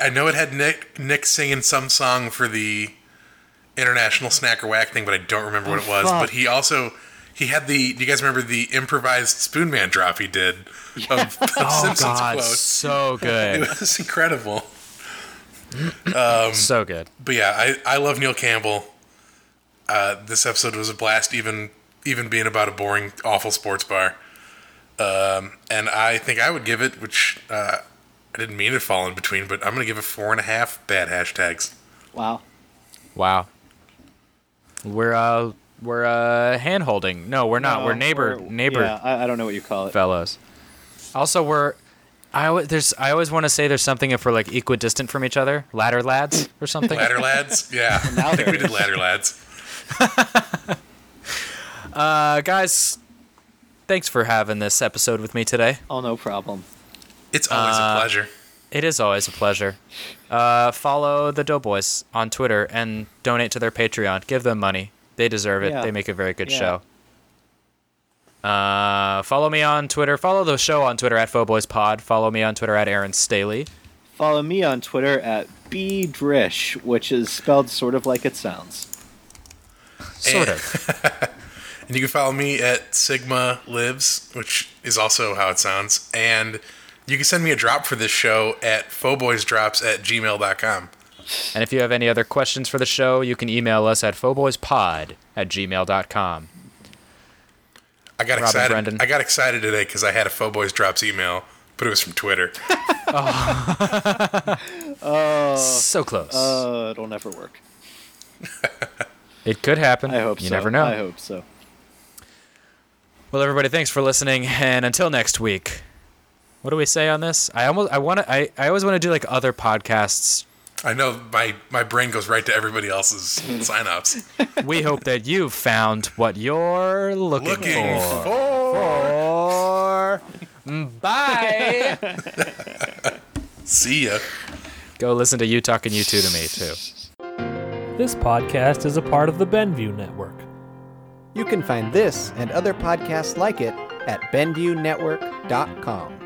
I know it had Nick Nick singing some song for the international snack or whack thing, but I don't remember what it was.
Oh, fuck.
But he also he had the. Do you guys remember the improvised Spoonman drop he did of, of
Oh
Simpsons
God,
quotes?
so good.
It was incredible.
so good.
But yeah, I, I love Neil Campbell. Uh, this episode was a blast, even even being about a boring, awful sports bar. Um, and I think I would give it, which uh, I didn't mean to fall in between, but I'm gonna give it four and a half bad hashtags.
Wow.
Wow. We're uh we're uh hand holding. No, we're not.
No,
we're neighbor
we're-
neighbor
Yeah, I, I don't know what you call it.
fellows. Also, we're I always, there's I always want to say there's something if we're like equidistant from each other, ladder lads or something.
Ladder lads, yeah,
Now
I think we did ladder lads.
Uh, guys, thanks for having this episode with me today.
Oh, no problem.
It's always
Uh,
a pleasure.
It is always a pleasure. Uh, follow the Doughboys on Twitter and donate to their Patreon. Give them money. They deserve it.
Yeah.
They make a very good
Yeah.
show. Uh, follow me on Twitter. Follow the show on Twitter at FauxBoysPod. Follow me on Twitter at Aaron Staley.
Follow me on Twitter at bdrish, which is spelled sort of like it sounds.
Sort
Eh.
of.
And you can follow me at Sigma Lives, which is also how it sounds. And you can send me a drop for this show at fauxboysdrops at gmail.com.
And if you have any other questions for the show, you can email us at FauxBoysPod at gmail.com.
I got
Robin
excited.
Brendan.
I got excited today because I had a Faux Boys Drops email, but it was from Twitter.
Oh, so close.
Uh, it'll never work.
it could happen.
I hope
you
so.
never know.
I hope so.
Well, everybody, thanks for listening, and until next week. What do we say on this? I almost, I want to, I, I always want to do like other podcasts.
I know my, my brain goes right to everybody else's signups.
We hope that you've found what you're looking,
Looking
for.
for.
For. Bye.
See ya.
Go listen to you talking you two to me too.
This podcast is a part of the Benview Network.
You can find this and other podcasts like it at BenviewNetwork.com.